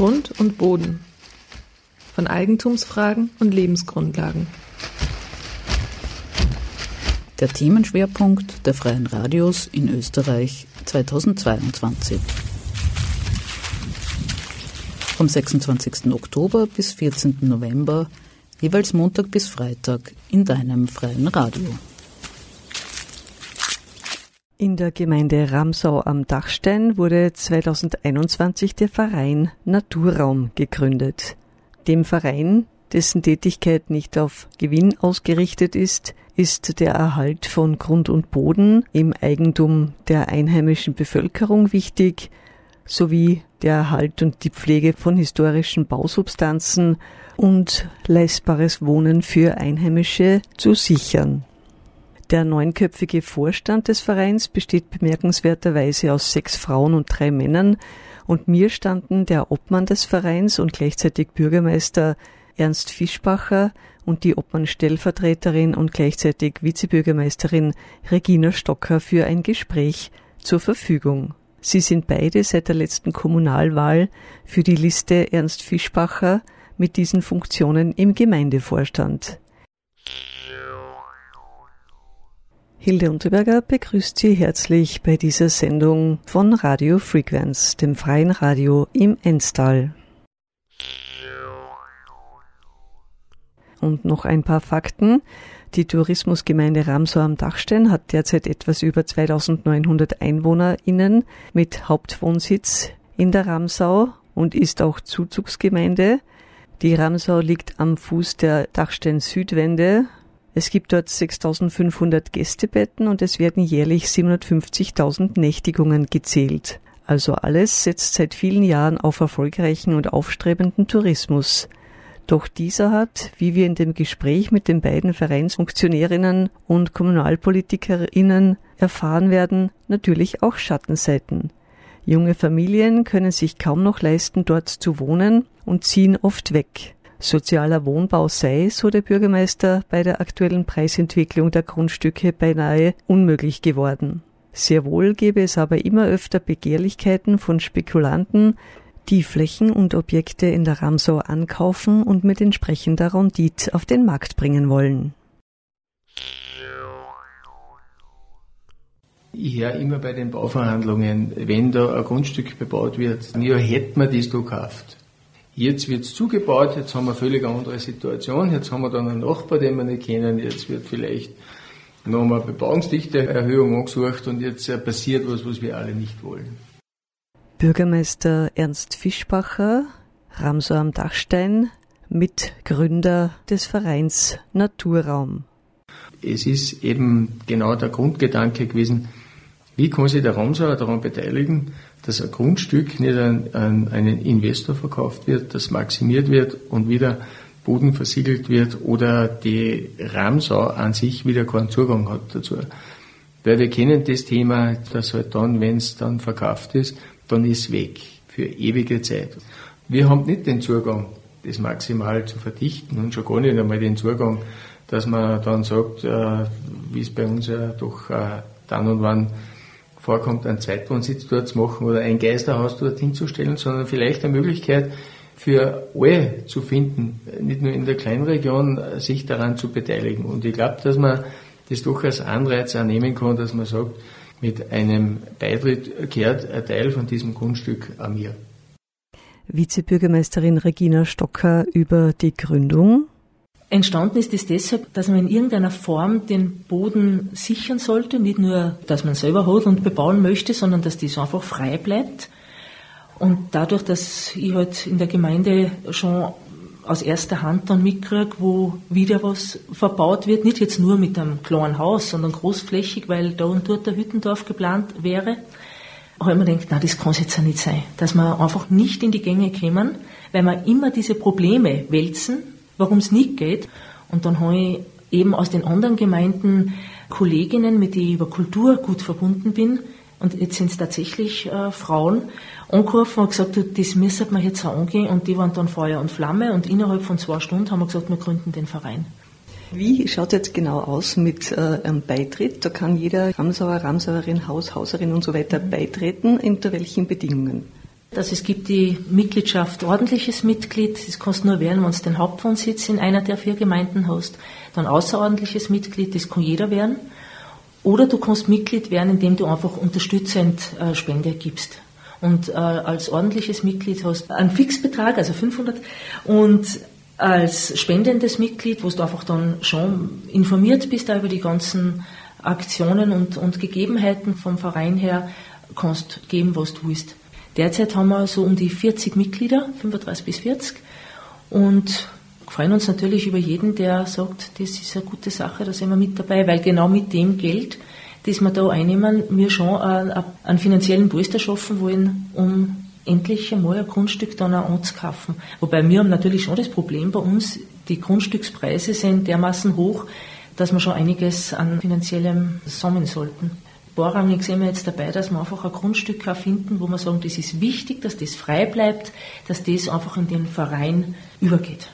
Grund und Boden, von Eigentumsfragen und Lebensgrundlagen. Der Themenschwerpunkt der Freien Radios in Österreich 2022. Vom 26. Oktober bis 14. November, jeweils Montag bis Freitag in deinem freien Radio. In der Gemeinde Ramsau am Dachstein wurde 2021 der Verein Naturraum gegründet. Dem Verein, dessen Tätigkeit nicht auf Gewinn ausgerichtet ist, ist der Erhalt von Grund und Boden im Eigentum der einheimischen Bevölkerung wichtig, sowie der Erhalt und die Pflege von historischen Bausubstanzen und leistbares Wohnen für Einheimische zu sichern. Der neunköpfige Vorstand des Vereins besteht bemerkenswerterweise aus sechs Frauen und drei Männern und mir standen der Obmann des Vereins und gleichzeitig Bürgermeister Ernst Fischbacher und die Obmann-Stellvertreterin und gleichzeitig Vizebürgermeisterin Regina Stocker für ein Gespräch zur Verfügung. Sie sind beide seit der letzten Kommunalwahl für die Liste Ernst Fischbacher mit diesen Funktionen im Gemeindevorstand. Hilde Unterberger begrüßt Sie herzlich bei dieser Sendung von Radio Frequenz, dem freien Radio im Enstal. Und noch ein paar Fakten. Die Tourismusgemeinde Ramsau am Dachstein hat derzeit etwas über 2900 EinwohnerInnen mit Hauptwohnsitz in der Ramsau und ist auch Zuzugsgemeinde. Die Ramsau liegt am Fuß der Dachstein Südwände es gibt dort 6500 Gästebetten und es werden jährlich 750.000 Nächtigungen gezählt. Also alles setzt seit vielen Jahren auf erfolgreichen und aufstrebenden Tourismus. Doch dieser hat, wie wir in dem Gespräch mit den beiden Vereinsfunktionärinnen und Kommunalpolitikerinnen erfahren werden, natürlich auch Schattenseiten. Junge Familien können sich kaum noch leisten, dort zu wohnen und ziehen oft weg. Sozialer Wohnbau sei, so der Bürgermeister, bei der aktuellen Preisentwicklung der Grundstücke beinahe unmöglich geworden. Sehr wohl gäbe es aber immer öfter Begehrlichkeiten von Spekulanten, die Flächen und Objekte in der Ramsau ankaufen und mit entsprechender Rendite auf den Markt bringen wollen. Höre immer bei den Bauverhandlungen, wenn da ein Grundstück bebaut wird, ja, hätte man das da gekauft. Jetzt wird es zugebaut, jetzt haben wir eine völlig andere Situation, jetzt haben wir dann einen Nachbar, den wir nicht kennen, jetzt wird vielleicht noch einmal Bebauungsdichteerhöhung angesucht und jetzt äh, passiert was, was wir alle nicht wollen. Bürgermeister Ernst Fischbacher, Ramsau am Dachstein, Mitgründer des Vereins Naturraum. Es ist eben genau der Grundgedanke gewesen, wie kann sich der Ramsauer daran beteiligen, dass ein Grundstück nicht an, an einen Investor verkauft wird, das maximiert wird und wieder Boden versiegelt wird oder die Ramsau an sich wieder keinen Zugang hat dazu. Weil wir kennen das Thema, dass halt dann, wenn es dann verkauft ist, dann ist weg für ewige Zeit. Wir haben nicht den Zugang, das maximal zu verdichten und schon gar nicht einmal den Zugang, dass man dann sagt, äh, wie es bei uns ja doch äh, dann und wann vorkommt, einen Zweitwohnsitz dort zu machen oder ein Geisterhaus dort hinzustellen, sondern vielleicht eine Möglichkeit für alle zu finden, nicht nur in der Kleinregion, sich daran zu beteiligen. Und ich glaube, dass man das doch als Anreiz annehmen kann, dass man sagt, mit einem Beitritt kehrt ein Teil von diesem Grundstück an mir. Vizebürgermeisterin Regina Stocker über die Gründung Entstanden ist es deshalb, dass man in irgendeiner Form den Boden sichern sollte, nicht nur, dass man selber hat und bebauen möchte, sondern dass das einfach frei bleibt. Und dadurch, dass ich halt in der Gemeinde schon aus erster Hand dann mitkriege, wo wieder was verbaut wird, nicht jetzt nur mit einem kleinen Haus, sondern großflächig, weil da und dort der Hüttendorf geplant wäre, habe ich mir gedacht, na, das kann es jetzt ja nicht sein, dass wir einfach nicht in die Gänge kommen, weil wir immer diese Probleme wälzen, warum es nicht geht. Und dann habe ich eben aus den anderen Gemeinden Kolleginnen, mit denen ich über Kultur gut verbunden bin, und jetzt sind es tatsächlich äh, Frauen, angerufen und gesagt, du, das müssen wir jetzt auch angehen. Und die waren dann Feuer und Flamme. Und innerhalb von zwei Stunden haben wir gesagt, wir gründen den Verein. Wie schaut jetzt genau aus mit äh, einem Beitritt? Da kann jeder Ramsauer, Ramsauerin, Haus, Hauserin und so weiter beitreten. Unter welchen Bedingungen? Also es gibt die Mitgliedschaft ordentliches Mitglied, das kannst du nur werden, wenn du den Hauptwohnsitz in einer der vier Gemeinden hast. Dann außerordentliches Mitglied, das kann jeder werden. Oder du kannst Mitglied werden, indem du einfach unterstützend äh, Spende gibst. Und äh, als ordentliches Mitglied hast du einen Fixbetrag, also 500. Und als spendendes Mitglied, wo du einfach dann schon informiert bist über die ganzen Aktionen und, und Gegebenheiten vom Verein her, kannst geben, was du willst. Derzeit haben wir so um die 40 Mitglieder, 35 bis 40. Und freuen uns natürlich über jeden, der sagt, das ist eine gute Sache, da sind wir mit dabei, weil genau mit dem Geld, das wir da einnehmen, wir schon einen finanziellen Polster schaffen wollen, um endlich einmal ein Grundstück dann auch anzukaufen. Wobei wir haben natürlich schon das Problem bei uns, die Grundstückspreise sind dermaßen hoch, dass wir schon einiges an finanziellem sammeln sollten. Vorrangig sind wir jetzt dabei, dass wir einfach ein Grundstück finden, wo wir sagen, das ist wichtig, dass das frei bleibt, dass das einfach in den Verein übergeht.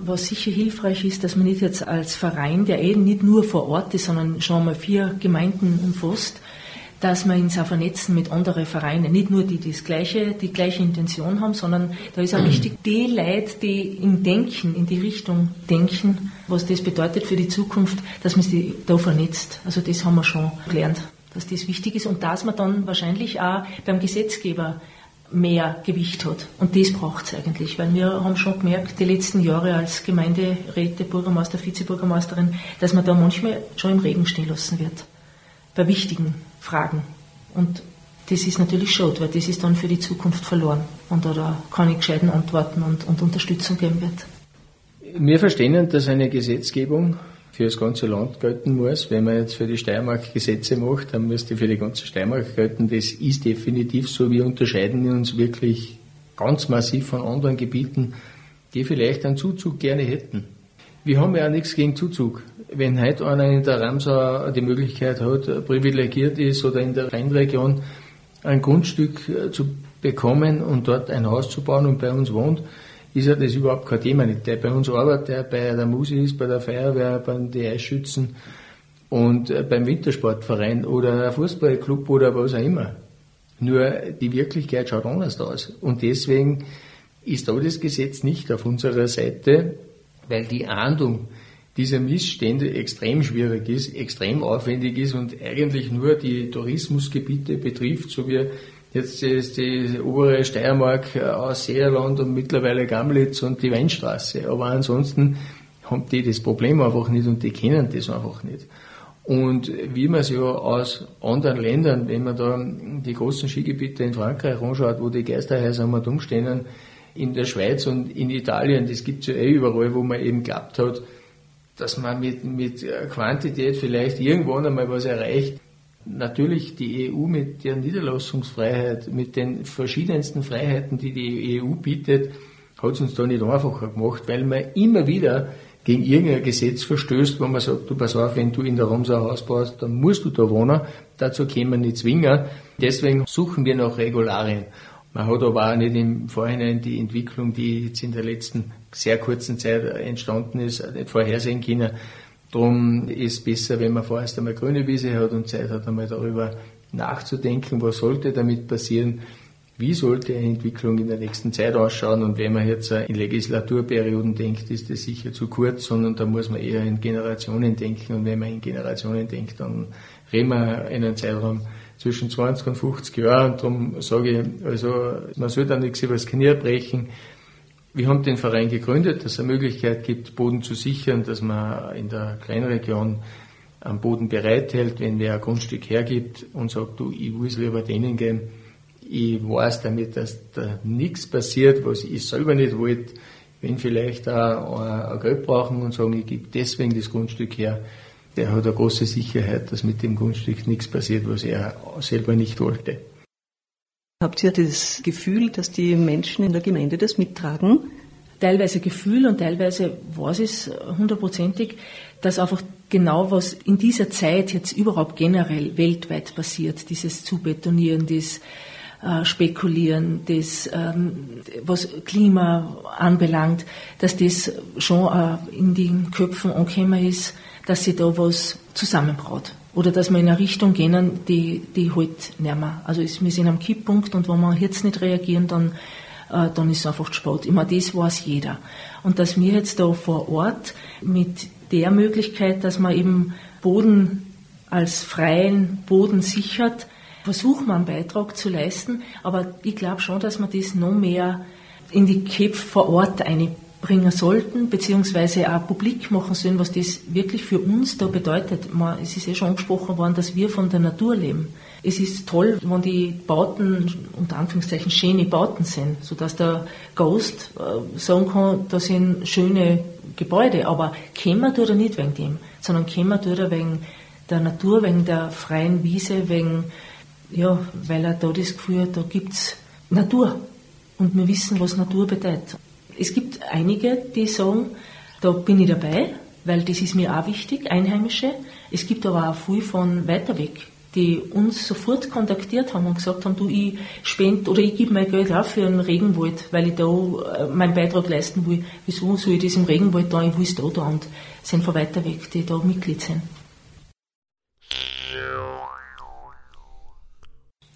Was sicher hilfreich ist, dass man nicht jetzt als Verein, der eben nicht nur vor Ort ist, sondern schon mal vier Gemeinden umfasst, dass man uns auch vernetzen mit anderen Vereinen. Nicht nur die, die das gleiche, die gleiche Intention haben, sondern da ist auch wichtig, die Leute, die im Denken, in die Richtung denken, was das bedeutet für die Zukunft, dass man sie da vernetzt. Also das haben wir schon gelernt, dass das wichtig ist und dass man dann wahrscheinlich auch beim Gesetzgeber mehr Gewicht hat. Und das braucht es eigentlich, weil wir haben schon gemerkt, die letzten Jahre als Gemeinderäte, Bürgermeister, Vizebürgermeisterin, dass man da manchmal schon im Regen stehen lassen wird. Bei wichtigen Fragen. Und das ist natürlich schade, weil das ist dann für die Zukunft verloren und da keine gescheiten Antworten und, und Unterstützung geben wird. Wir verstehen, dass eine Gesetzgebung für das ganze Land gelten muss. Wenn man jetzt für die Steiermark Gesetze macht, dann müsste für die ganze Steiermark gelten. Das ist definitiv so. Wir unterscheiden uns wirklich ganz massiv von anderen Gebieten, die vielleicht einen Zuzug gerne hätten. Wir haben ja auch nichts gegen Zuzug. Wenn heute einer in der Ramsau die Möglichkeit hat, privilegiert ist oder in der Rheinregion ein Grundstück äh, zu bekommen und dort ein Haus zu bauen und bei uns wohnt, ist ja das überhaupt kein Thema nicht. Der bei uns arbeitet, der bei der Musi ist, bei der Feuerwehr, beim DI-Schützen und äh, beim Wintersportverein oder Fußballclub oder was auch immer. Nur die Wirklichkeit schaut anders aus. Und deswegen ist da das Gesetz nicht auf unserer Seite, weil die Ahndung dieser Missstände extrem schwierig ist, extrem aufwendig ist und eigentlich nur die Tourismusgebiete betrifft, so wie jetzt ist die obere Steiermark äh, aus Seerland und mittlerweile Gamlitz und die Weinstraße. Aber ansonsten haben die das Problem einfach nicht und die kennen das einfach nicht. Und wie man es ja aus anderen Ländern, wenn man da die großen Skigebiete in Frankreich anschaut, wo die Geisterhäuser mal dumm stehen, in der Schweiz und in Italien, das gibt es ja eh überall, wo man eben geklappt hat, dass man mit, mit Quantität vielleicht irgendwann einmal was erreicht. Natürlich die EU mit der Niederlassungsfreiheit, mit den verschiedensten Freiheiten, die die EU bietet, hat es uns da nicht einfacher gemacht, weil man immer wieder gegen irgendein Gesetz verstößt, wo man sagt, du pass auf, wenn du in der Romsau Haus baust, dann musst du da wohnen. Dazu können wir nicht zwingen. Deswegen suchen wir nach Regularien. Man hat aber auch nicht im Vorhinein die Entwicklung, die jetzt in der letzten sehr kurzen Zeit entstanden ist, nicht vorhersehen können. Darum ist es besser, wenn man vorerst einmal grüne Wiese hat und Zeit hat, einmal darüber nachzudenken, was sollte damit passieren, wie sollte eine Entwicklung in der nächsten Zeit ausschauen. Und wenn man jetzt in Legislaturperioden denkt, ist das sicher zu kurz, sondern da muss man eher in Generationen denken. Und wenn man in Generationen denkt, dann reden wir in einem Zeitraum zwischen 20 und 50 Jahren. Und darum sage ich, also man soll da nichts übers Knie brechen. Wir haben den Verein gegründet, dass es eine Möglichkeit gibt, Boden zu sichern, dass man in der Kleinregion am Boden bereithält, wenn wer ein Grundstück hergibt und sagt, du, ich will es lieber denen geben. Ich weiß damit, dass da nichts passiert, was ich selber nicht wollte. Wenn vielleicht auch ein Geld brauchen und sagen, ich gebe deswegen das Grundstück her, der hat eine große Sicherheit, dass mit dem Grundstück nichts passiert, was er selber nicht wollte. Habt ihr das Gefühl, dass die Menschen in der Gemeinde das mittragen? Teilweise Gefühl und teilweise weiß es hundertprozentig, dass einfach genau was in dieser Zeit jetzt überhaupt generell weltweit passiert, dieses Zubetonieren, das äh, Spekulieren, das, ähm, was Klima anbelangt, dass das schon äh, in den Köpfen angekommen ist, dass sie da was zusammenbraut. Oder dass wir in eine Richtung gehen, die, die halt nicht mehr. Also ist, wir sind am Kipppunkt und wenn wir jetzt nicht reagieren, dann, äh, dann ist es einfach Sport. Ich meine, das weiß jeder. Und dass wir jetzt da vor Ort mit der Möglichkeit, dass man eben Boden als freien Boden sichert, versuchen wir einen Beitrag zu leisten. Aber ich glaube schon, dass wir das noch mehr in die Köpfe vor Ort einbringen sollten, beziehungsweise auch publik machen sollen, was das wirklich für uns da bedeutet. Es ist ja schon angesprochen worden, dass wir von der Natur leben. Es ist toll, wenn die Bauten, unter Anführungszeichen, schöne Bauten sind, sodass der Ghost äh, sagen kann, da sind schöne Gebäude, aber kämen tut er nicht wegen dem, sondern kämen tut er wegen der Natur, wegen der freien Wiese, wegen, ja, weil er da das Gefühl hat, da gibt's Natur. Und wir wissen, was Natur bedeutet. Es gibt einige, die sagen, da bin ich dabei, weil das ist mir auch wichtig, Einheimische. Es gibt aber auch viel von weiter weg, die uns sofort kontaktiert haben und gesagt haben, du, ich spende oder ich gebe mein Geld auch für einen Regenwald, weil ich da äh, meinen Beitrag leisten will. Wieso soll ich das im Regenwald da? Ich will es da da und sind von weiter weg, die da Mitglied sind.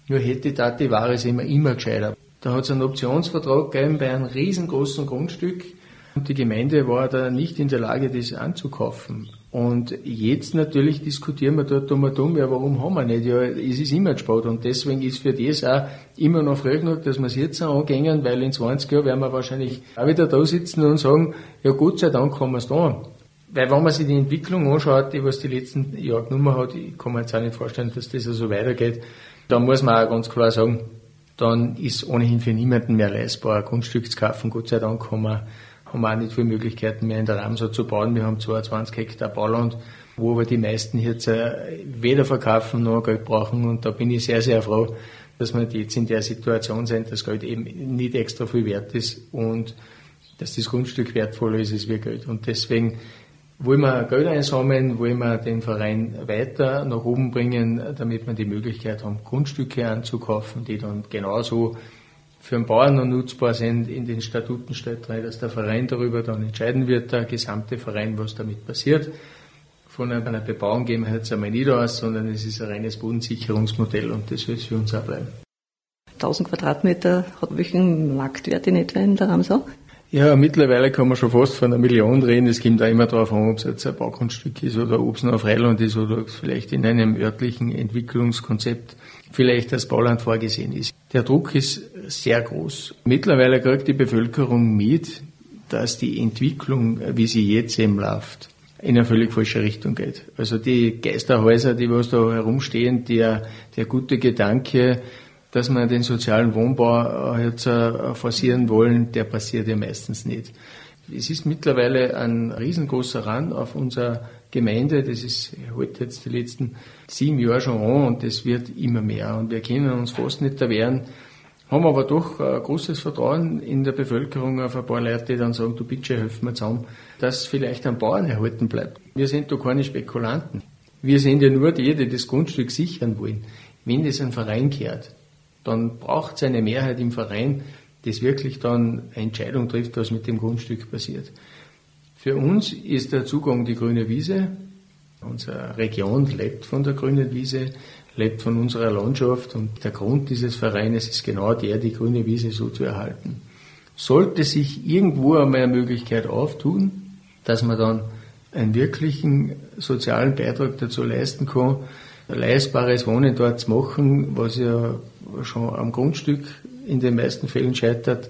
Nur hätte Tati war es immer, immer gescheiter. Da hat es einen Optionsvertrag gegeben bei einem riesengroßen Grundstück und die Gemeinde war da nicht in der Lage, das anzukaufen. Und jetzt natürlich diskutieren wir dort um und um, ja, warum haben wir nicht? Ja, es ist immer gespart und deswegen ist für das auch immer noch früh genug, dass wir es jetzt angehen, weil in 20 Jahren werden wir wahrscheinlich auch wieder da sitzen und sagen, ja, Gott sei Dank haben wir es da. Weil wenn man sich die Entwicklung anschaut, die was die letzten Jahre genommen hat, ich kann mir jetzt auch nicht vorstellen, dass das so also weitergeht, da muss man auch ganz klar sagen, dann ist ohnehin für niemanden mehr leistbar, ein Grundstück zu kaufen. Gott sei Dank haben wir, haben wir auch nicht viele Möglichkeiten mehr in der Ramsau zu bauen. Wir haben 22 Hektar Bauland, wo aber die meisten jetzt äh, weder verkaufen noch Geld brauchen. Und da bin ich sehr, sehr froh, dass wir jetzt in der Situation sind, dass Geld eben nicht extra viel wert ist und dass das Grundstück wertvoller ist als wir Geld. Und deswegen wollen wir Geld einsammeln, wollen wir den Verein weiter nach oben bringen, damit wir die Möglichkeit haben, Grundstücke anzukaufen, die dann genauso für den Bauern noch nutzbar sind. In den Statuten steht drin, dass der Verein darüber dann entscheiden wird, der gesamte Verein, was damit passiert. Von einer Bebauung gehen wir jetzt einmal nicht aus, sondern es ist ein reines Bodensicherungsmodell und das soll es für uns auch bleiben. 1000 Quadratmeter hat welchen Marktwert in etwa in der Ramsau? Ja, mittlerweile kann man schon fast von einer Million reden. Es kommt auch immer darauf an, ob es jetzt ein Baugrundstück ist oder ob es noch auf Freiland ist oder ob es vielleicht in einem örtlichen Entwicklungskonzept vielleicht als Bauland vorgesehen ist. Der Druck ist sehr groß. Mittlerweile kriegt die Bevölkerung mit, dass die Entwicklung, wie sie jetzt eben läuft, in eine völlig falsche Richtung geht. Also die Geisterhäuser, die was da herumstehen, der, der gute Gedanke, dass wir den sozialen Wohnbau äh, jetzt äh, forcieren wollen, der passiert ja meistens nicht. Es ist mittlerweile ein riesengroßer Rand auf unserer Gemeinde. Das ist heute jetzt die letzten sieben Jahre schon an und das wird immer mehr. Und wir können uns fast nicht erwehren, haben aber doch ein großes Vertrauen in der Bevölkerung auf ein paar Leute, die dann sagen, du bitte, helf mir zusammen, dass vielleicht ein Bauern erhalten bleibt. Wir sind doch keine Spekulanten. Wir sind ja nur die, die das Grundstück sichern wollen. Wenn das ein Verein gehört, dann braucht es eine Mehrheit im Verein, das wirklich dann eine Entscheidung trifft, was mit dem Grundstück passiert. Für uns ist der Zugang die grüne Wiese. Unsere Region lebt von der grünen Wiese, lebt von unserer Landschaft und der Grund dieses Vereines ist genau der, die grüne Wiese so zu erhalten. Sollte sich irgendwo einmal eine Möglichkeit auftun, dass man dann einen wirklichen sozialen Beitrag dazu leisten kann, leistbares Wohnen dort zu machen, was ja schon am Grundstück in den meisten Fällen scheitert,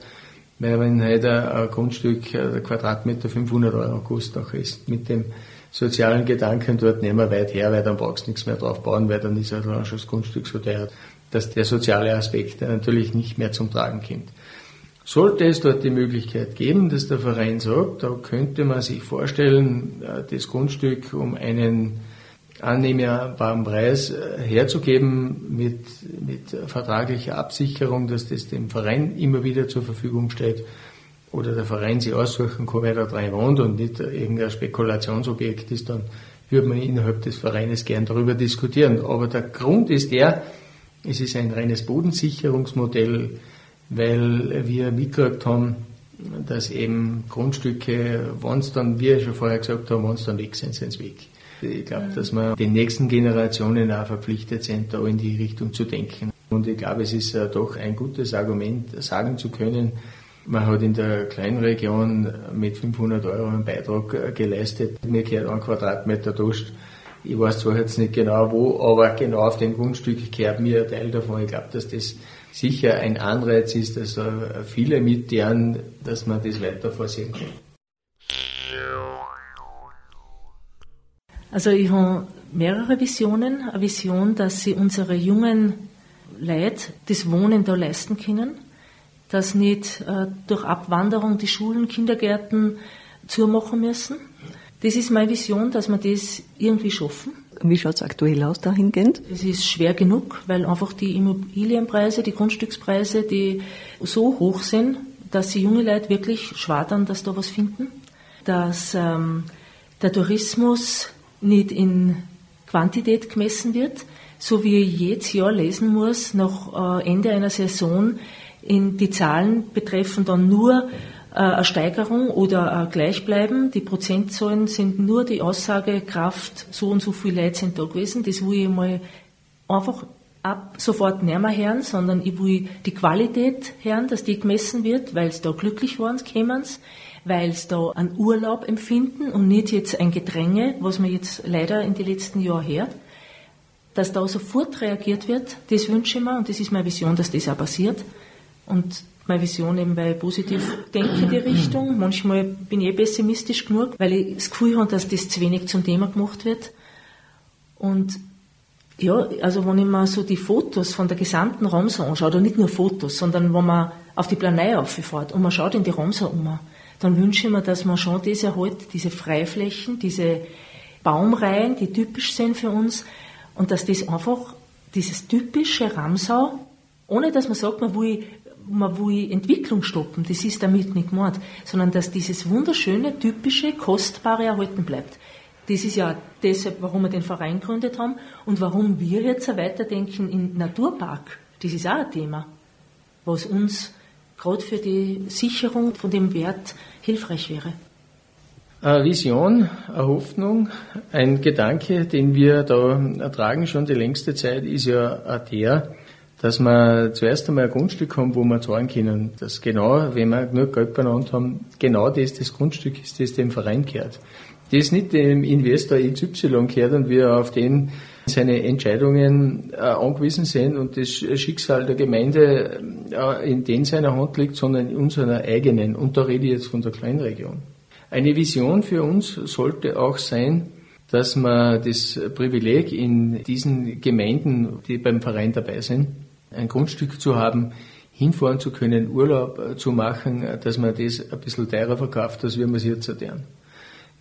weil wenn heute ein Grundstück, ein Quadratmeter 500 Euro kostet, ist mit dem sozialen Gedanken dort nicht mehr weit her, weil dann brauchst du nichts mehr drauf bauen, weil dann ist ja dann schon das Grundstück so teuer, dass der soziale Aspekt natürlich nicht mehr zum Tragen kommt. Sollte es dort die Möglichkeit geben, dass der Verein sagt, da könnte man sich vorstellen, äh, das Grundstück um einen annehmbaren Preis äh, herzugeben mit, mit vertraglicher Absicherung, dass das dem Verein immer wieder zur Verfügung steht oder der Verein sich aussuchen kann, wer da drin wohnt und nicht irgendein Spekulationsobjekt ist, dann würde man innerhalb des Vereines gern darüber diskutieren. Aber der Grund ist der, es ist ein reines Bodensicherungsmodell, weil wir mitgekriegt haben, dass eben Grundstücke, wenn es dann, wie ich schon vorher gesagt habe, wenn es dann weg sind, sind sie weg. Ich glaube, dass wir den nächsten Generationen auch verpflichtet sind, da in die Richtung zu denken. Und ich glaube, es ist äh, doch ein gutes Argument, sagen zu können, man hat in der Kleinregion mit 500 Euro einen Beitrag äh, geleistet. Mir gehört ein Quadratmeter Dost. Ich weiß zwar jetzt nicht genau wo, aber genau auf dem Grundstück gehört mir ein Teil davon. Ich glaube, dass das sicher ein Anreiz ist, dass viele mit deren, dass man das weiter vorsehen kann. Also ich habe mehrere Visionen. Eine Vision, dass sie unsere jungen Leute das Wohnen da leisten können, dass nicht äh, durch Abwanderung die Schulen, Kindergärten zumachen müssen. Das ist meine Vision, dass wir das irgendwie schaffen. Wie schaut es aktuell aus dahingehend? Es ist schwer genug, weil einfach die Immobilienpreise, die Grundstückspreise, die so hoch sind, dass die junge Leute wirklich schwadern, dass da was finden. Dass ähm, der Tourismus nicht in Quantität gemessen wird, so wie ich jedes Jahr lesen muss, nach äh, Ende einer Saison, in die Zahlen betreffen dann nur äh, eine Steigerung oder ein Gleichbleiben. Die Prozentzahlen sind nur die Aussagekraft, so und so viele Leute sind da gewesen. Das will ich mal einfach ab sofort nicht mehr hören, sondern ich will die Qualität hören, dass die gemessen wird, weil es da glücklich waren, kämen weil es da einen Urlaub empfinden und nicht jetzt ein Gedränge, was man jetzt leider in den letzten Jahren hört. Dass da sofort reagiert wird, das wünsche ich mir und das ist meine Vision, dass das auch passiert. Und meine Vision eben, weil ich positiv denke in die Richtung. Manchmal bin ich eh pessimistisch genug, weil ich das Gefühl habe, dass das zu wenig zum Thema gemacht wird. Und ja, also wenn ich mir so die Fotos von der gesamten Ramsau anschaue, oder nicht nur Fotos, sondern wenn man auf die Planei auffährt und man schaut in die Ramsau um, dann wünsche ich mir, dass man schon diese erhält, diese Freiflächen, diese Baumreihen, die typisch sind für uns, und dass das einfach, dieses typische Ramsau, ohne dass man sagt, man will, man will Entwicklung stoppen, das ist damit nicht gemeint, sondern dass dieses wunderschöne, typische, kostbare erhalten bleibt. Das ist ja deshalb, warum wir den Verein gegründet haben und warum wir jetzt weiterdenken in Naturpark. Das ist auch ein Thema, was uns gerade für die Sicherung von dem Wert hilfreich wäre. Eine Vision, eine Hoffnung, ein Gedanke, den wir da ertragen schon die längste Zeit, ist ja auch der, dass wir zuerst einmal ein Grundstück haben, wo wir zahlen können. Dass genau, wenn wir genug Geld beieinander haben, genau das das Grundstück ist, das dem Verein gehört. Das nicht dem Investor XY gehört und wir auf den seine Entscheidungen äh, angewiesen sind und das Schicksal der Gemeinde äh, in den seiner Hand liegt, sondern in unserer eigenen. Und da rede ich jetzt von der Kleinregion. Eine Vision für uns sollte auch sein, dass man das Privileg in diesen Gemeinden, die beim Verein dabei sind, ein Grundstück zu haben, hinfahren zu können, Urlaub äh, zu machen, dass man das ein bisschen teurer verkauft, als wir es jetzt erklären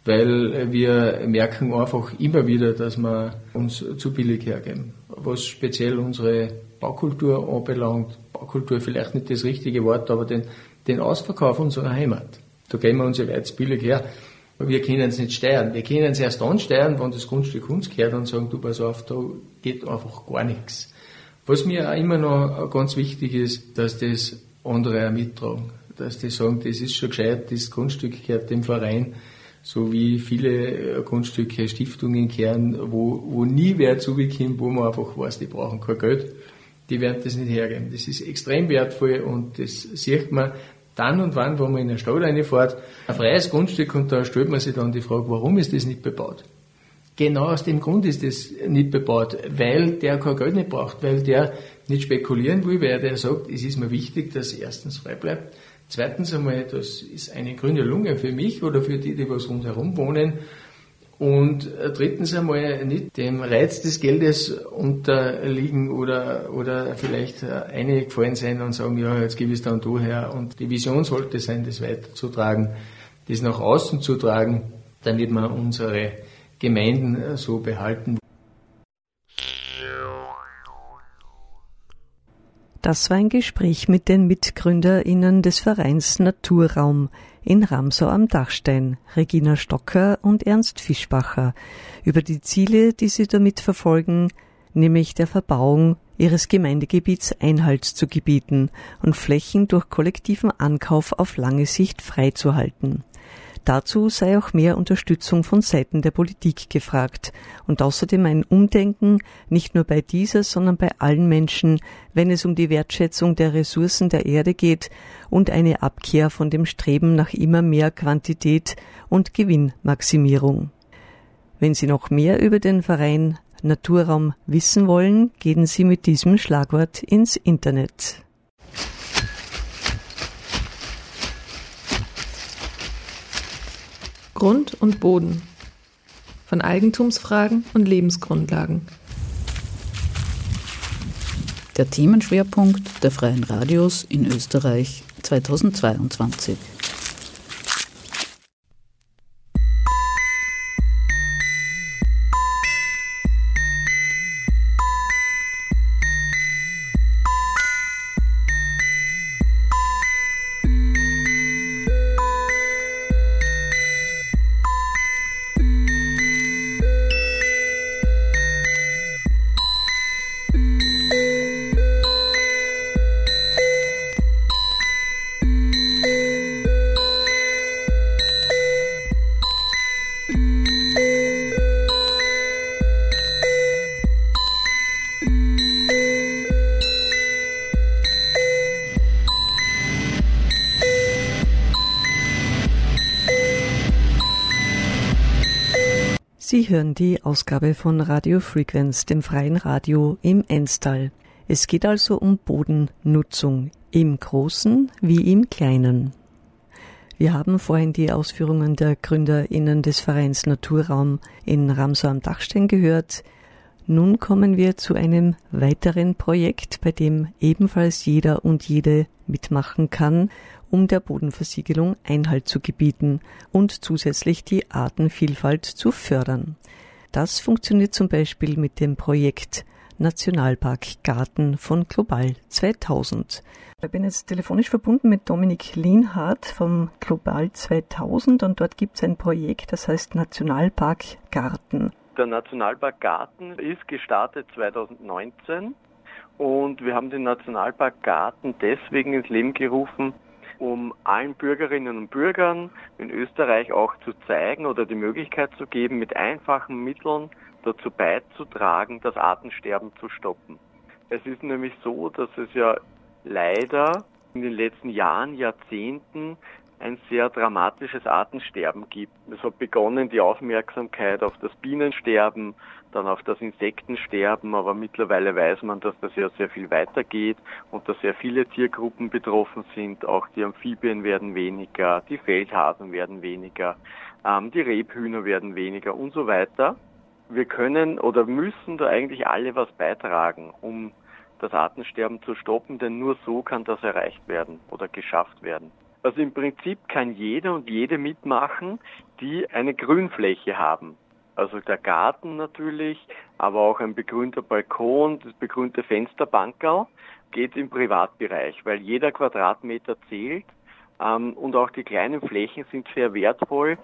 weil wir merken einfach immer wieder, dass wir uns zu billig hergeben. Was speziell unsere Baukultur anbelangt, Baukultur vielleicht nicht das richtige Wort, aber den, den Ausverkauf unserer Heimat. Da gehen wir uns ja weit zu billig her. Wir können es nicht steuern. Wir können es erst dann steuern, wenn das Grundstück uns gehört und sagen, du pass auf, da geht einfach gar nichts. Was mir auch immer noch ganz wichtig ist, dass das andere auch mittragen. Dass die sagen, das ist schon gescheit, das Grundstück gehört dem Verein so wie viele äh, Grundstücke, Stiftungen kehren, wo, wo nie wer zugekommen, wo man einfach weiß, die brauchen kein Geld, die werden das nicht hergeben. Das ist extrem wertvoll und das sieht man dann und wann, wo man in eine Stadt reinfährt, ein freies Grundstück und da stellt man sich dann die Frage, warum ist das nicht bebaut? Genau aus dem Grund ist das nicht bebaut, weil der kein Geld nicht braucht, weil der nicht spekulieren will, weil der sagt, es ist mir wichtig, dass erstens frei bleibt, Zweitens einmal, das ist eine grüne Lunge für mich oder für die, die was rundherum wohnen. Und äh, drittens einmal nicht dem Reiz des Geldes unterliegen oder, oder vielleicht äh, einige gefallen sein und sagen, ja, jetzt gebe ich es dann du her. Und die Vision sollte sein, das weiterzutragen, das nach außen zu tragen, damit wir unsere Gemeinden äh, so behalten. Das war ein Gespräch mit den MitgründerInnen des Vereins Naturraum in Ramsau am Dachstein, Regina Stocker und Ernst Fischbacher, über die Ziele, die sie damit verfolgen, nämlich der Verbauung ihres Gemeindegebiets Einhalt zu gebieten und Flächen durch kollektiven Ankauf auf lange Sicht freizuhalten. Dazu sei auch mehr Unterstützung von Seiten der Politik gefragt und außerdem ein Umdenken nicht nur bei dieser, sondern bei allen Menschen, wenn es um die Wertschätzung der Ressourcen der Erde geht und eine Abkehr von dem Streben nach immer mehr Quantität und Gewinnmaximierung. Wenn Sie noch mehr über den Verein Naturraum wissen wollen, gehen Sie mit diesem Schlagwort ins Internet. Grund und Boden. Von Eigentumsfragen und Lebensgrundlagen. Der Themenschwerpunkt der Freien Radios in Österreich 2022. Sie hören die Ausgabe von Radio Frequenz, dem freien Radio im Enstal. Es geht also um Bodennutzung im Großen wie im Kleinen. Wir haben vorhin die Ausführungen der GründerInnen des Vereins Naturraum in Ramsau am Dachstein gehört. Nun kommen wir zu einem weiteren Projekt, bei dem ebenfalls jeder und jede mitmachen kann um der Bodenversiegelung Einhalt zu gebieten und zusätzlich die Artenvielfalt zu fördern. Das funktioniert zum Beispiel mit dem Projekt Nationalpark Garten von Global 2000. Ich bin jetzt telefonisch verbunden mit Dominik Lienhardt vom Global 2000 und dort gibt es ein Projekt, das heißt Nationalpark Garten. Der Nationalpark Garten ist gestartet 2019 und wir haben den Nationalpark Garten deswegen ins Leben gerufen, um allen Bürgerinnen und Bürgern in Österreich auch zu zeigen oder die Möglichkeit zu geben, mit einfachen Mitteln dazu beizutragen, das Artensterben zu stoppen. Es ist nämlich so, dass es ja leider in den letzten Jahren, Jahrzehnten ein sehr dramatisches Artensterben gibt. Es hat begonnen die Aufmerksamkeit auf das Bienensterben, dann auf das Insektensterben, aber mittlerweile weiß man, dass das ja sehr viel weitergeht und dass sehr viele Tiergruppen betroffen sind. Auch die Amphibien werden weniger, die Feldhasen werden weniger, ähm, die Rebhühner werden weniger und so weiter. Wir können oder müssen da eigentlich alle was beitragen, um das Artensterben zu stoppen, denn nur so kann das erreicht werden oder geschafft werden. Also im Prinzip kann jeder und jede mitmachen, die eine Grünfläche haben. Also der Garten natürlich, aber auch ein begrünter Balkon, das begrünte Fensterbankerl geht im Privatbereich, weil jeder Quadratmeter zählt ähm, und auch die kleinen Flächen sind sehr wertvoll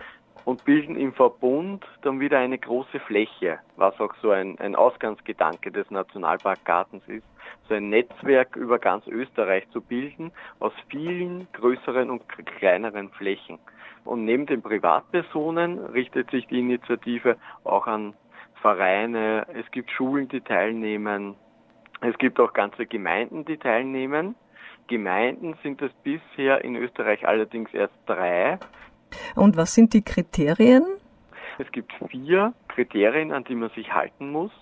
und bilden im Verbund dann wieder eine große Fläche, was auch so ein, ein Ausgangsgedanke des Nationalparkgartens ist, so ein Netzwerk über ganz Österreich zu bilden aus vielen größeren und kleineren Flächen. Und neben den Privatpersonen richtet sich die Initiative auch an Vereine, es gibt Schulen, die teilnehmen, es gibt auch ganze Gemeinden, die teilnehmen. Gemeinden sind es bisher in Österreich allerdings erst drei. Und was sind die Kriterien? Es gibt vier Kriterien, an die man sich halten muss.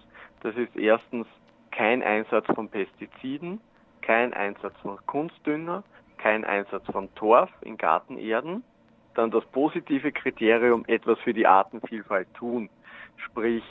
Das ist erstens kein Einsatz von Pestiziden, kein Einsatz von Kunstdünger, kein Einsatz von Torf in Gartenerden, dann das positive Kriterium etwas für die Artenvielfalt tun, sprich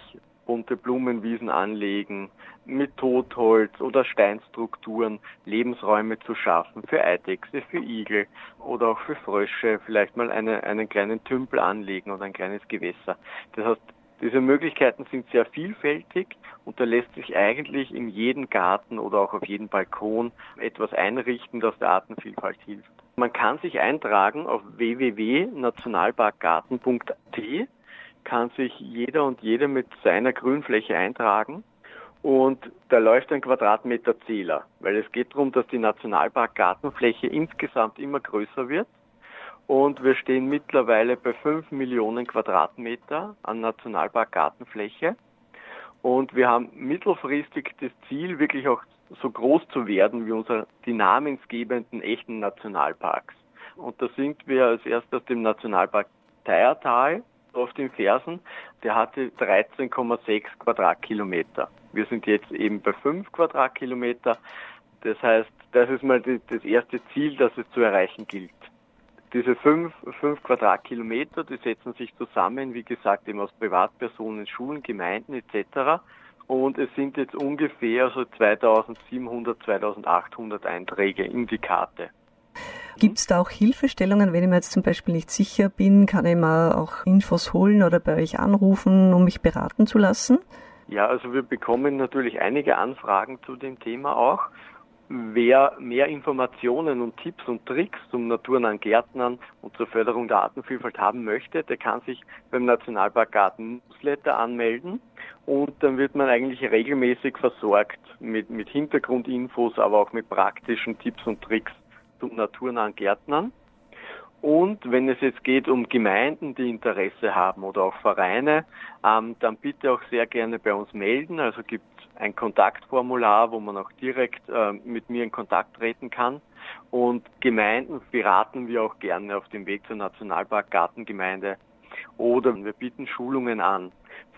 bunte Blumenwiesen anlegen, mit Totholz oder Steinstrukturen Lebensräume zu schaffen für Eidechse, für Igel oder auch für Frösche, vielleicht mal eine, einen kleinen Tümpel anlegen oder ein kleines Gewässer. Das heißt, diese Möglichkeiten sind sehr vielfältig und da lässt sich eigentlich in jedem Garten oder auch auf jedem Balkon etwas einrichten, das der Artenvielfalt hilft. Man kann sich eintragen auf www.nationalparkgarten.at, kann sich jeder und jede mit seiner Grünfläche eintragen und da läuft ein Quadratmeterzähler, weil es geht darum, dass die Nationalparkgartenfläche insgesamt immer größer wird und wir stehen mittlerweile bei 5 Millionen Quadratmeter an Nationalpark-Gartenfläche. Und wir haben mittelfristig das Ziel, wirklich auch so groß zu werden wie unsere die namensgebenden echten Nationalparks. Und da sind wir als erstes dem Nationalpark Teiertal auf den Fersen. Der hatte 13,6 Quadratkilometer. Wir sind jetzt eben bei 5 Quadratkilometer. Das heißt, das ist mal das erste Ziel, das es zu erreichen gilt. Diese fünf, fünf Quadratkilometer, die setzen sich zusammen, wie gesagt, eben aus Privatpersonen, Schulen, Gemeinden etc. Und es sind jetzt ungefähr so 2700, 2800 Einträge in die Karte. Gibt es da auch Hilfestellungen, wenn ich mir jetzt zum Beispiel nicht sicher bin, kann ich mal auch Infos holen oder bei euch anrufen, um mich beraten zu lassen? Ja, also wir bekommen natürlich einige Anfragen zu dem Thema auch. Wer mehr Informationen und Tipps und Tricks zum naturnahen Gärtnern und zur Förderung der Artenvielfalt haben möchte, der kann sich beim Nationalpark Garten Newsletter anmelden und dann wird man eigentlich regelmäßig versorgt mit, mit Hintergrundinfos, aber auch mit praktischen Tipps und Tricks zum naturnahen Gärtnern. Und wenn es jetzt geht um Gemeinden, die Interesse haben oder auch Vereine, ähm, dann bitte auch sehr gerne bei uns melden. Also gibt ein Kontaktformular, wo man auch direkt äh, mit mir in Kontakt treten kann. Und Gemeinden beraten wir auch gerne auf dem Weg zur Nationalpark Gartengemeinde. Oder wir bieten Schulungen an.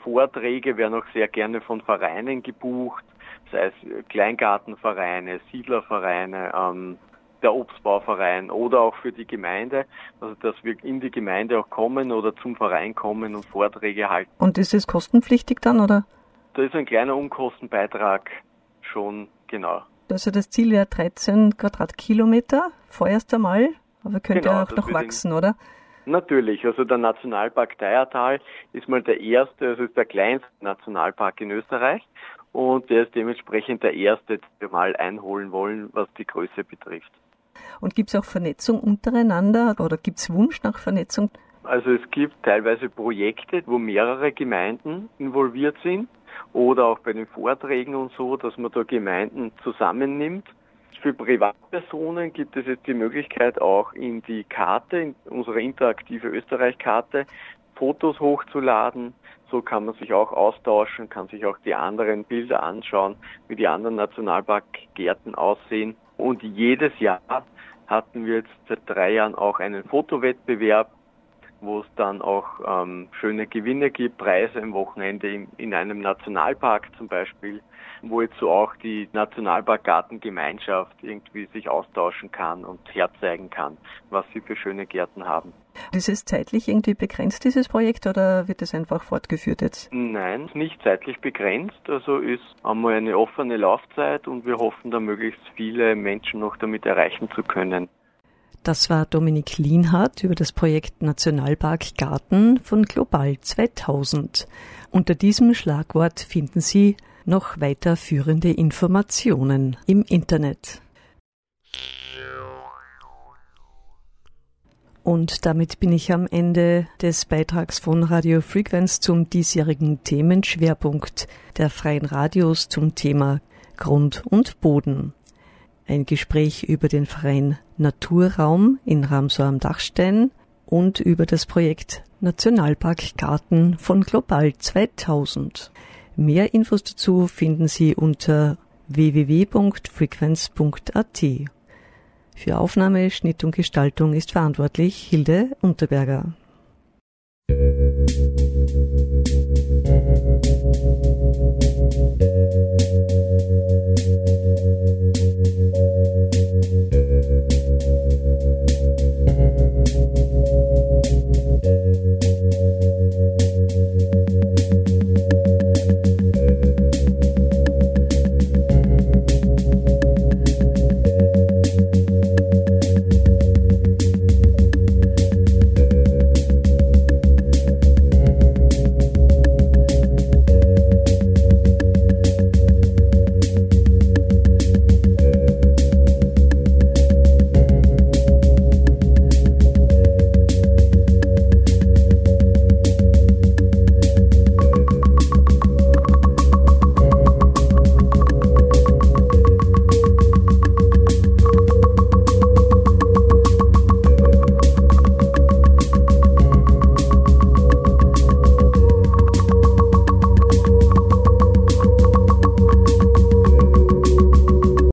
Vorträge werden auch sehr gerne von Vereinen gebucht, sei es Kleingartenvereine, Siedlervereine, ähm, der Obstbauverein oder auch für die Gemeinde, also dass wir in die Gemeinde auch kommen oder zum Verein kommen und Vorträge halten. Und ist es kostenpflichtig dann, oder? Da ist ein kleiner Unkostenbeitrag schon, genau. Also das Ziel wäre 13 Quadratkilometer vorerst einmal, aber könnte genau, auch noch wachsen, oder? Natürlich, also der Nationalpark Deiertal ist mal der erste, also ist der kleinste Nationalpark in Österreich und der ist dementsprechend der erste, den wir mal einholen wollen, was die Größe betrifft. Und gibt es auch Vernetzung untereinander oder gibt es Wunsch nach Vernetzung? Also es gibt teilweise Projekte, wo mehrere Gemeinden involviert sind oder auch bei den Vorträgen und so, dass man da Gemeinden zusammennimmt. Für Privatpersonen gibt es jetzt die Möglichkeit auch in die Karte, in unsere interaktive Österreich-Karte, Fotos hochzuladen. So kann man sich auch austauschen, kann sich auch die anderen Bilder anschauen, wie die anderen Nationalparkgärten aussehen. Und jedes Jahr hatten wir jetzt seit drei Jahren auch einen Fotowettbewerb, wo es dann auch ähm, schöne Gewinne gibt, Preise im Wochenende in, in einem Nationalpark zum Beispiel, wo jetzt so auch die Nationalparkgartengemeinschaft irgendwie sich austauschen kann und herzeigen kann, was sie für schöne Gärten haben. Ist es zeitlich irgendwie begrenzt, dieses Projekt, oder wird es einfach fortgeführt jetzt? Nein, nicht zeitlich begrenzt. Also ist einmal eine offene Laufzeit und wir hoffen, da möglichst viele Menschen noch damit erreichen zu können. Das war Dominik Lienhardt über das Projekt Nationalpark Garten von Global 2000. Unter diesem Schlagwort finden Sie noch weiterführende Informationen im Internet. Und damit bin ich am Ende des Beitrags von Radio Frequenz zum diesjährigen Themenschwerpunkt der freien Radios zum Thema Grund und Boden. Ein Gespräch über den freien Naturraum in Ramsau am Dachstein und über das Projekt Nationalpark Garten von Global 2000. Mehr Infos dazu finden Sie unter www.frequenz.at. Für Aufnahme, Schnitt und Gestaltung ist verantwortlich Hilde Unterberger.